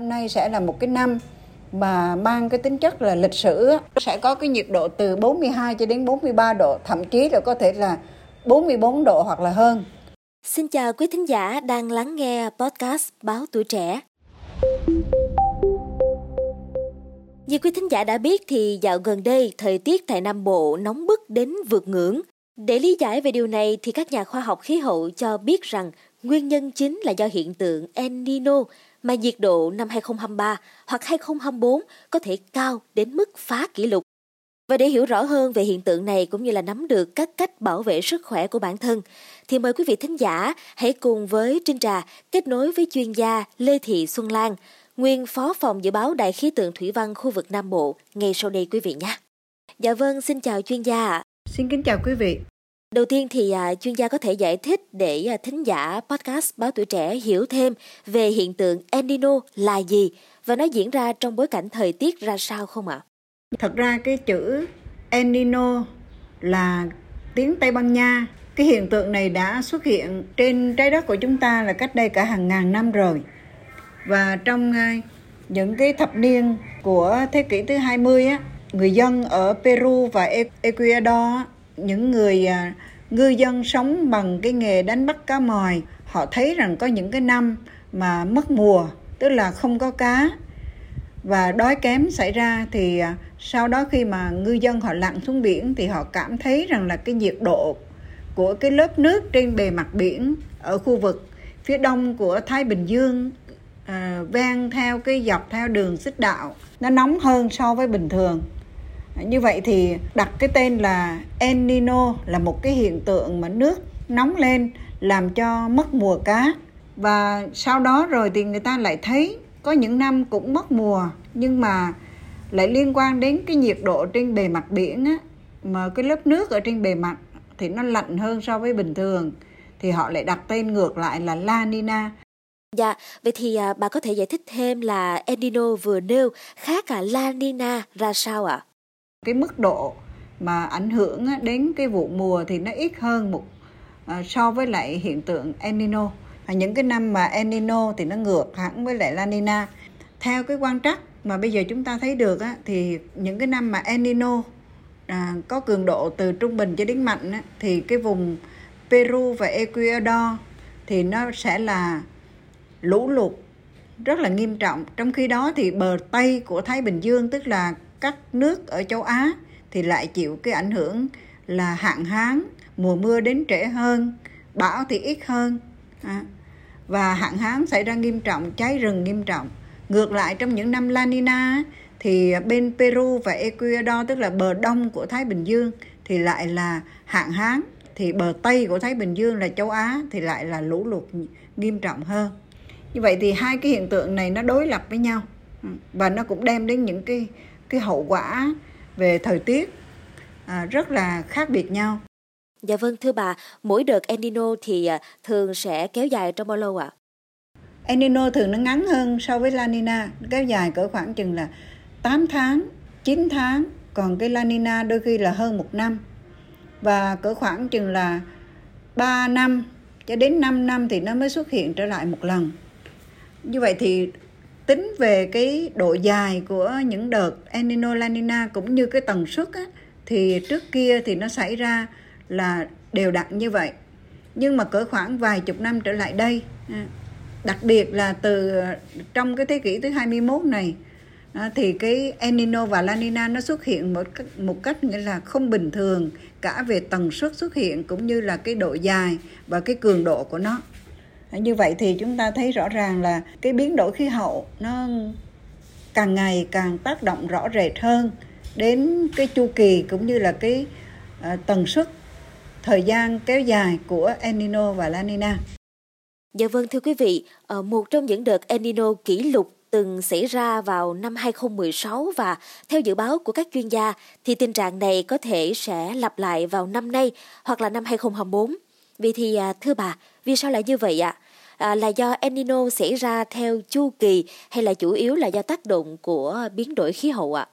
Năm nay sẽ là một cái năm mà mang cái tính chất là lịch sử sẽ có cái nhiệt độ từ 42 cho đến 43 độ, thậm chí là có thể là 44 độ hoặc là hơn. Xin chào quý thính giả đang lắng nghe podcast Báo Tuổi Trẻ. Như quý thính giả đã biết thì dạo gần đây thời tiết tại Nam Bộ nóng bức đến vượt ngưỡng. Để lý giải về điều này thì các nhà khoa học khí hậu cho biết rằng nguyên nhân chính là do hiện tượng El Nino mà nhiệt độ năm 2023 hoặc 2024 có thể cao đến mức phá kỷ lục. Và để hiểu rõ hơn về hiện tượng này cũng như là nắm được các cách bảo vệ sức khỏe của bản thân, thì mời quý vị thính giả hãy cùng với Trinh Trà kết nối với chuyên gia Lê Thị Xuân Lan, nguyên Phó phòng dự báo Đại khí tượng Thủy văn khu vực Nam Bộ, ngay sau đây quý vị nhé. Dạ vâng, xin chào chuyên gia ạ. Xin kính chào quý vị. Đầu tiên thì à, chuyên gia có thể giải thích để à, thính giả podcast Báo Tuổi Trẻ hiểu thêm về hiện tượng El Nino là gì và nó diễn ra trong bối cảnh thời tiết ra sao không ạ? Thật ra cái chữ El Nino là tiếng Tây Ban Nha. Cái hiện tượng này đã xuất hiện trên trái đất của chúng ta là cách đây cả hàng ngàn năm rồi. Và trong à, những cái thập niên của thế kỷ thứ 20 á, người dân ở Peru và Ecuador những người à, ngư dân sống bằng cái nghề đánh bắt cá mòi họ thấy rằng có những cái năm mà mất mùa tức là không có cá. Và đói kém xảy ra thì à, sau đó khi mà ngư dân họ lặn xuống biển thì họ cảm thấy rằng là cái nhiệt độ của cái lớp nước trên bề mặt biển ở khu vực phía đông của Thái Bình Dương à, ven theo cái dọc theo đường xích đạo nó nóng hơn so với bình thường như vậy thì đặt cái tên là El Nino là một cái hiện tượng mà nước nóng lên làm cho mất mùa cá và sau đó rồi thì người ta lại thấy có những năm cũng mất mùa nhưng mà lại liên quan đến cái nhiệt độ trên bề mặt biển á mà cái lớp nước ở trên bề mặt thì nó lạnh hơn so với bình thường thì họ lại đặt tên ngược lại là La Nina. Dạ, vậy thì à, bà có thể giải thích thêm là El Nino vừa nêu khác cả La Nina ra sao ạ? À? Cái mức độ mà ảnh hưởng đến cái vụ mùa thì nó ít hơn một à, so với lại hiện tượng El Nino. Và những cái năm mà El Nino thì nó ngược hẳn với lại La Nina. Theo cái quan trắc mà bây giờ chúng ta thấy được á, thì những cái năm mà El Nino à, có cường độ từ trung bình cho đến mạnh á, thì cái vùng Peru và Ecuador thì nó sẽ là lũ lụt rất là nghiêm trọng. Trong khi đó thì bờ tây của Thái Bình Dương tức là các nước ở châu Á thì lại chịu cái ảnh hưởng là hạn hán, mùa mưa đến trễ hơn, bão thì ít hơn. À, và hạn hán xảy ra nghiêm trọng, cháy rừng nghiêm trọng. Ngược lại trong những năm La Nina thì bên Peru và Ecuador tức là bờ đông của Thái Bình Dương thì lại là hạn hán thì bờ tây của Thái Bình Dương là châu Á thì lại là lũ lụt nghiêm trọng hơn. Như vậy thì hai cái hiện tượng này nó đối lập với nhau ừ, và nó cũng đem đến những cái cái hậu quả về thời tiết à, rất là khác biệt nhau. Dạ vâng thưa bà, mỗi đợt El Nino thì à, thường sẽ kéo dài trong bao lâu ạ? À? El Nino thường nó ngắn hơn so với La Nina, kéo dài cỡ khoảng chừng là 8 tháng, 9 tháng, còn cái La Nina đôi khi là hơn một năm. Và cỡ khoảng chừng là 3 năm cho đến 5 năm thì nó mới xuất hiện trở lại một lần. Như vậy thì tính về cái độ dài của những đợt El Nino La Nina cũng như cái tần suất á, thì trước kia thì nó xảy ra là đều đặn như vậy. Nhưng mà cỡ khoảng vài chục năm trở lại đây à, đặc biệt là từ trong cái thế kỷ thứ 21 này à, thì cái El Nino và La Nina nó xuất hiện một cách, một cách nghĩa là không bình thường cả về tần suất xuất hiện cũng như là cái độ dài và cái cường độ của nó như vậy thì chúng ta thấy rõ ràng là cái biến đổi khí hậu nó càng ngày càng tác động rõ rệt hơn đến cái chu kỳ cũng như là cái uh, tần suất thời gian kéo dài của El Nino và La Nina. Dạ vâng thưa quý vị, ờ, một trong những đợt El Nino kỷ lục từng xảy ra vào năm 2016 và theo dự báo của các chuyên gia thì tình trạng này có thể sẽ lặp lại vào năm nay hoặc là năm 2024. Vì thì à, thưa bà, vì sao lại như vậy ạ? À, À, là do El Nino xảy ra theo chu kỳ hay là chủ yếu là do tác động của biến đổi khí hậu ạ?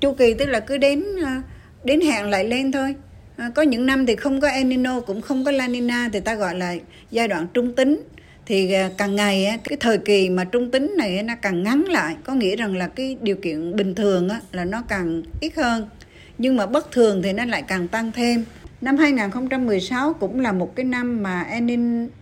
Chu kỳ tức là cứ đến à, đến hạn lại lên thôi. À, có những năm thì không có El Nino cũng không có La Nina thì ta gọi là giai đoạn trung tính. thì à, càng ngày cái thời kỳ mà trung tính này nó càng ngắn lại có nghĩa rằng là cái điều kiện bình thường là nó càng ít hơn nhưng mà bất thường thì nó lại càng tăng thêm năm 2016 cũng là một cái năm mà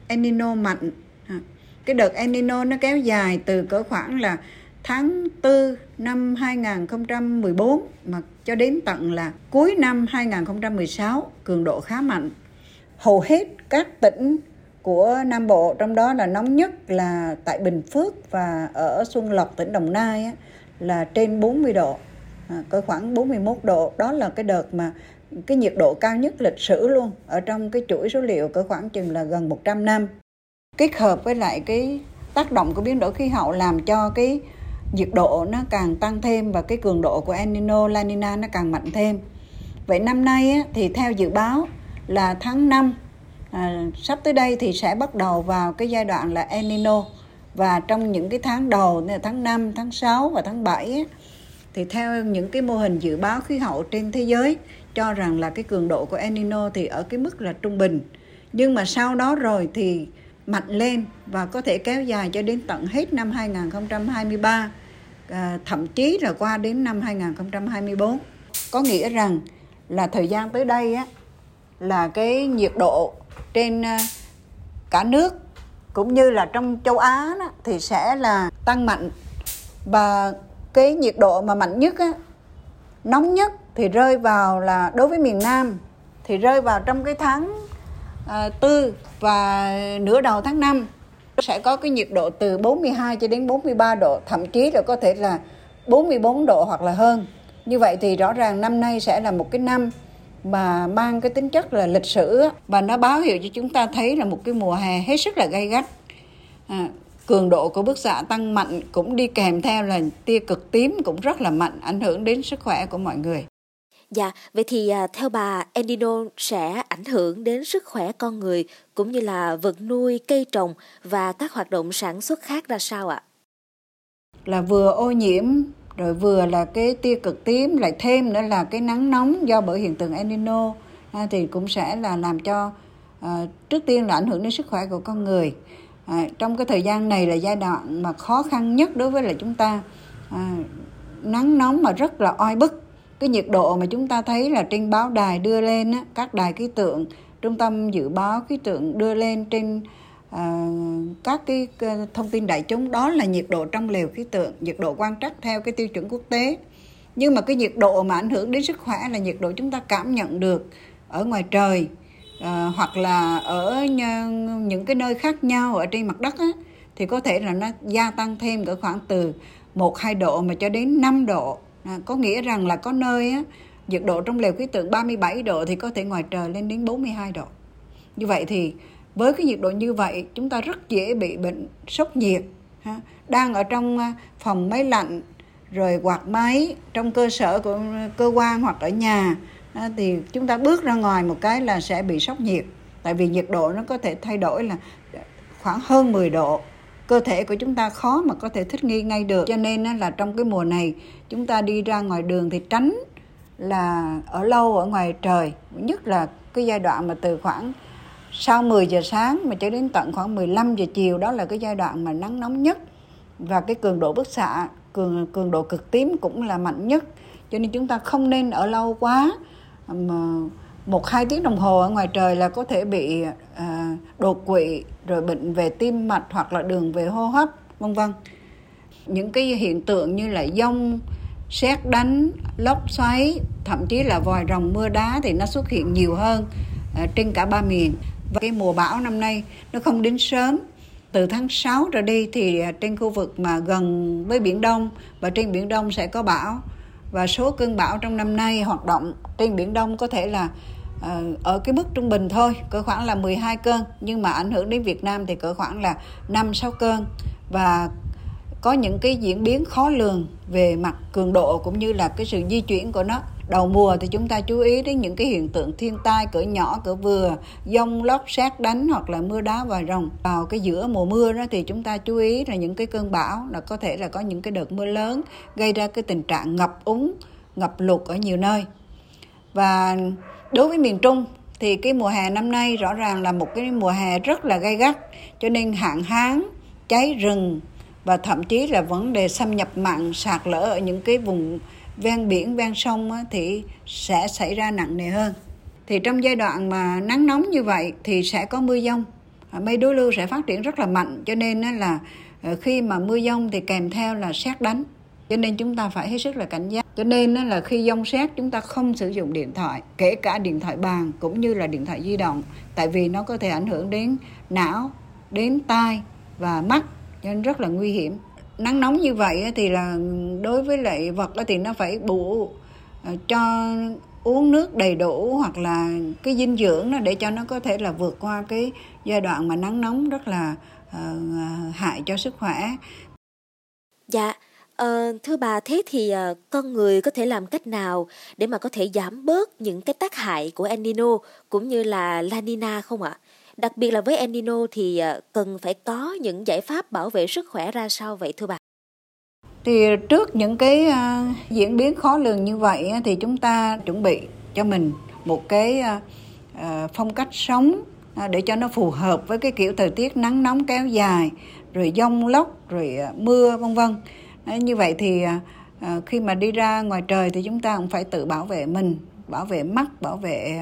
El Nino mạnh à, cái đợt El Nino nó kéo dài từ cỡ khoảng là tháng 4 năm 2014 mà cho đến tận là cuối năm 2016 cường độ khá mạnh. Hầu hết các tỉnh của Nam Bộ trong đó là nóng nhất là tại Bình Phước và ở Xuân Lộc tỉnh Đồng Nai á, là trên 40 độ, à, cỡ khoảng 41 độ. Đó là cái đợt mà cái nhiệt độ cao nhất lịch sử luôn ở trong cái chuỗi số liệu cỡ khoảng chừng là gần 100 năm. Kết hợp với lại cái tác động của biến đổi khí hậu làm cho cái nhiệt độ nó càng tăng thêm và cái cường độ của El Nino, La Nina nó càng mạnh thêm. Vậy năm nay á, thì theo dự báo là tháng 5 à, sắp tới đây thì sẽ bắt đầu vào cái giai đoạn là El Nino và trong những cái tháng đầu như là tháng 5, tháng 6 và tháng 7 á, thì theo những cái mô hình dự báo khí hậu trên thế giới cho rằng là cái cường độ của El Nino thì ở cái mức là trung bình. Nhưng mà sau đó rồi thì mạnh lên và có thể kéo dài cho đến tận hết năm 2023 à, thậm chí là qua đến năm 2024 có nghĩa rằng là thời gian tới đây á là cái nhiệt độ trên à, cả nước cũng như là trong châu Á đó, thì sẽ là tăng mạnh và cái nhiệt độ mà mạnh nhất á, nóng nhất thì rơi vào là đối với miền Nam thì rơi vào trong cái tháng à, tư và nửa đầu tháng 5 sẽ có cái nhiệt độ từ 42 cho đến 43 độ, thậm chí là có thể là 44 độ hoặc là hơn. Như vậy thì rõ ràng năm nay sẽ là một cái năm mà mang cái tính chất là lịch sử và nó báo hiệu cho chúng ta thấy là một cái mùa hè hết sức là gay gắt. À, cường độ của bức xạ tăng mạnh cũng đi kèm theo là tia cực tím cũng rất là mạnh ảnh hưởng đến sức khỏe của mọi người. Dạ, vậy thì à, theo bà El Nino sẽ ảnh hưởng đến sức khỏe con người cũng như là vật nuôi, cây trồng và các hoạt động sản xuất khác ra sao ạ? Là vừa ô nhiễm rồi vừa là cái tia cực tím lại thêm nữa là cái nắng nóng do bởi hiện tượng El Nino à, thì cũng sẽ là làm cho à, trước tiên là ảnh hưởng đến sức khỏe của con người. À, trong cái thời gian này là giai đoạn mà khó khăn nhất đối với là chúng ta. À, nắng nóng mà rất là oi bức. Cái nhiệt độ mà chúng ta thấy là trên báo đài đưa lên á, các đài khí tượng trung tâm dự báo khí tượng đưa lên trên à, các cái thông tin đại chúng đó là nhiệt độ trong lều khí tượng nhiệt độ quan trắc theo cái tiêu chuẩn quốc tế. Nhưng mà cái nhiệt độ mà ảnh hưởng đến sức khỏe là nhiệt độ chúng ta cảm nhận được ở ngoài trời uh, hoặc là ở những cái nơi khác nhau ở trên mặt đất á, thì có thể là nó gia tăng thêm cỡ khoảng từ một hai độ mà cho đến 5 độ à, có nghĩa rằng là có nơi á, nhiệt độ trong lều khí tượng 37 độ thì có thể ngoài trời lên đến 42 độ như vậy thì với cái nhiệt độ như vậy chúng ta rất dễ bị bệnh sốc nhiệt ha. đang ở trong à, phòng máy lạnh rồi quạt máy trong cơ sở của cơ quan hoặc ở nhà thì chúng ta bước ra ngoài một cái là sẽ bị sốc nhiệt. Tại vì nhiệt độ nó có thể thay đổi là khoảng hơn 10 độ. Cơ thể của chúng ta khó mà có thể thích nghi ngay được. Cho nên là trong cái mùa này, chúng ta đi ra ngoài đường thì tránh là ở lâu ở ngoài trời. Nhất là cái giai đoạn mà từ khoảng sau 10 giờ sáng mà cho đến tận khoảng 15 giờ chiều, đó là cái giai đoạn mà nắng nóng nhất. Và cái cường độ bức xạ, cường cường độ cực tím cũng là mạnh nhất. Cho nên chúng ta không nên ở lâu quá một hai tiếng đồng hồ ở ngoài trời là có thể bị à, đột quỵ rồi bệnh về tim mạch hoặc là đường về hô hấp vân vân. Những cái hiện tượng như là dông xét đánh lốc xoáy thậm chí là vòi rồng mưa đá thì nó xuất hiện nhiều hơn à, trên cả ba miền. Và cái mùa bão năm nay nó không đến sớm. Từ tháng 6 trở đi thì à, trên khu vực mà gần với biển Đông và trên biển Đông sẽ có bão và số cơn bão trong năm nay hoạt động trên biển Đông có thể là ờ, ở cái mức trung bình thôi, cỡ khoảng là 12 cơn. Nhưng mà ảnh hưởng đến Việt Nam thì cỡ khoảng là 5 6 cơn. Và có những cái diễn biến khó lường về mặt cường độ cũng như là cái sự di chuyển của nó đầu mùa thì chúng ta chú ý đến những cái hiện tượng thiên tai, cỡ nhỏ, cỡ vừa, dông, lốc xét đánh hoặc là mưa đá và rồng. Vào cái giữa mùa mưa đó thì chúng ta chú ý là những cái cơn bão là có thể là có những cái đợt mưa lớn, gây ra cái tình trạng ngập úng, ngập lụt ở nhiều nơi. Và đối với miền trung thì cái mùa hè năm nay rõ ràng là một cái mùa hè rất là gay gắt, cho nên hạn hán, cháy rừng và thậm chí là vấn đề xâm nhập mặn, sạt lở ở những cái vùng ven biển, ven sông thì sẽ xảy ra nặng nề hơn. Thì trong giai đoạn mà nắng nóng như vậy thì sẽ có mưa dông. À, mây đối lưu sẽ phát triển rất là mạnh, cho nên là ờ, khi mà mưa dông thì kèm theo là xét đánh. Cho nên chúng ta phải hết sức là cảnh giác. Cho nên là khi dông xét chúng ta không sử dụng điện thoại, kể cả điện thoại bàn cũng như là điện thoại di động, tại vì nó có thể ảnh hưởng đến não, đến tai và mắt, cho nên rất là nguy hiểm nắng nóng như vậy thì là đối với lại vật đó thì nó phải bù ờ, cho uống nước đầy đủ hoặc là cái dinh dưỡng nó để cho nó có thể là vượt qua cái giai đoạn mà nắng nóng rất là uh, hại cho sức khỏe. Dạ, uh, thưa bà thế thì uh, con người có thể làm cách nào để mà có thể giảm bớt những cái tác hại của El Nino cũng như là La Nina không ạ? Đặc biệt là với El Nino thì ờ, cần phải có những giải pháp bảo vệ sức khỏe ra sao vậy thưa bà? thì trước những cái uh, diễn biến khó lường như vậy thì chúng ta chuẩn bị cho mình một cái uh, phong cách sống để cho nó phù hợp với cái kiểu thời tiết nắng nóng kéo dài rồi giông lốc rồi mưa vân vân như vậy thì khi mà đi ra ngoài trời thì chúng ta cũng phải tự bảo vệ mình bảo vệ mắt bảo vệ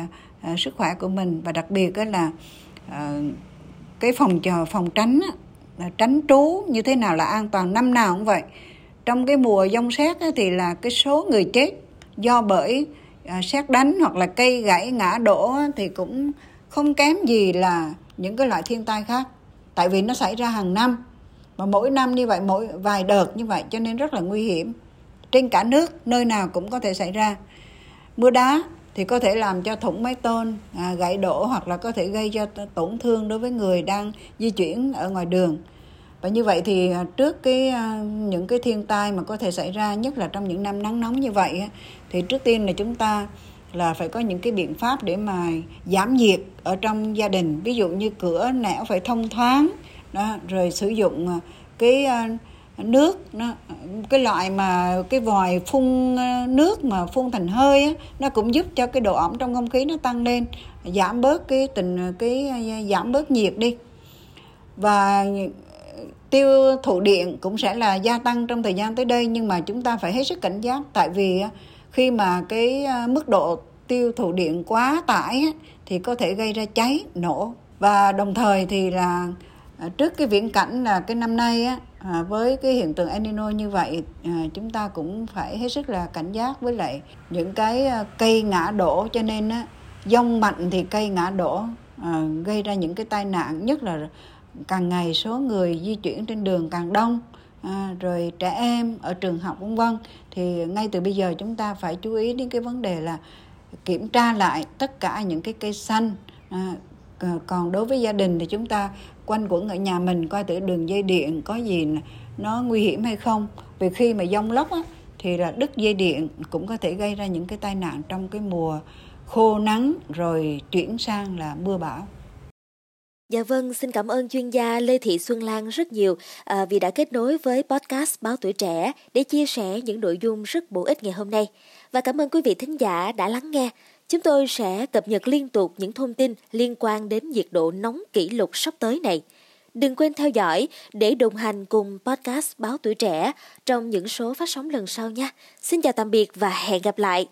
sức khỏe của mình và đặc biệt là Ờ, cái phòng chờ, phòng tránh tránh trú như thế nào là an toàn, năm nào cũng vậy. Trong cái mùa giông xét thì là cái số người chết do bởi ờ, xét đánh hoặc là cây gãy ngã đổ thì cũng không kém gì là những cái loại thiên tai khác. Tại vì nó xảy ra hàng năm và mỗi năm như vậy, mỗi vài đợt như vậy cho nên rất là nguy hiểm. Trên cả nước, nơi nào cũng có thể xảy ra. Mưa đá thì có thể làm cho thủng mái tôn à, gãy đổ hoặc là có thể gây cho tổn thương đối với người đang di chuyển ở ngoài đường. Và như vậy thì à, trước cái à, những cái thiên tai mà có thể xảy ra nhất là trong những năm nắng nóng như vậy thì trước tiên là chúng ta là phải có những cái biện pháp để mà giảm nhiệt ở trong gia đình. Ví dụ như cửa nẻo phải thông thoáng đó rồi sử dụng à, cái nước nó cái loại mà cái vòi phun ờ, nước mà phun thành hơi á, nó cũng giúp cho cái độ ẩm trong không khí nó tăng lên giảm bớt cái tình cái ờ, giảm bớt nhiệt đi. Và tiêu thụ điện cũng sẽ là gia tăng trong thời gian tới đây nhưng mà chúng ta phải hết sức cảnh giác. Tại vì ờ, khi mà cái mức độ tiêu thụ điện quá tải thì có thể gây ra cháy nổ. Và đồng thời thì là à, trước cái viễn cảnh là cái năm nay á à, với cái hiện tượng El Nino như vậy à, chúng ta cũng phải hết sức là cảnh giác với lại những cái à, cây ngã đổ. Cho nên á dông mạnh thì cây ngã đổ à, gây ra những cái tai nạn nhất là càng ngày số người di chuyển trên đường càng đông à, rồi trẻ em ở trường học vân vân. Thì ngay từ bây giờ chúng ta phải chú ý đến cái vấn đề là kiểm tra lại tất cả những cái cây xanh à, Ờ, còn đối với gia đình thì chúng ta quanh quẩn ở nhà mình coi thử đường dây điện có gì nó nguy hiểm hay không vì khi mà dông lốc á, thì là đứt dây điện cũng có thể gây ra những cái tai nạn trong cái mùa khô nắng rồi chuyển sang là mưa bão Dạ vâng, xin cảm ơn chuyên gia Lê Thị Xuân Lan rất nhiều à, vì đã kết nối với podcast Báo Tuổi Trẻ để chia sẻ những nội dung rất bổ ích ngày hôm nay. Và cảm ơn quý vị thính giả đã lắng nghe. Chúng tôi sẽ cập nhật liên tục những thông tin liên quan đến nhiệt độ nóng kỷ lục sắp tới này. Đừng quên theo dõi để đồng hành cùng podcast Báo Tuổi Trẻ trong những số phát sóng lần sau nha. Xin chào tạm biệt và hẹn gặp lại.